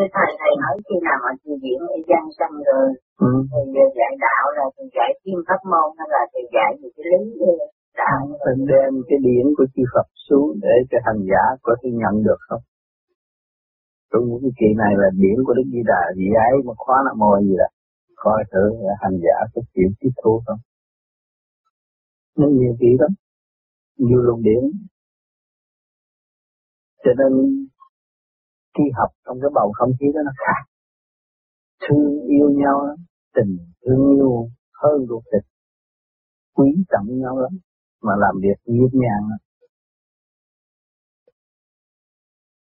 Thưa thầy, thầy nói khi nào mà chị diễn ở gian sanh rồi, ừ. thì dạy đạo là thì dạy chuyên pháp môn hay là thì dạy về cái lý đạo? Phải đem cái điển của chư Phật xuống để cho hành giả có thể nhận được không? Trong cái kỳ này là điển của Đức Di Đà, gì ấy mà khóa nam mô gì đó. Coi thử hành giả có chịu tiếp thu không? Nó nhiều kỳ lắm, nhiều luồng điển. Cho nên khi học trong cái bầu không khí đó nó khác. Thương yêu nhau lắm, tình thương yêu hơn ruột thịt, quý trọng nhau lắm, mà làm việc nhịp nhàng lắm.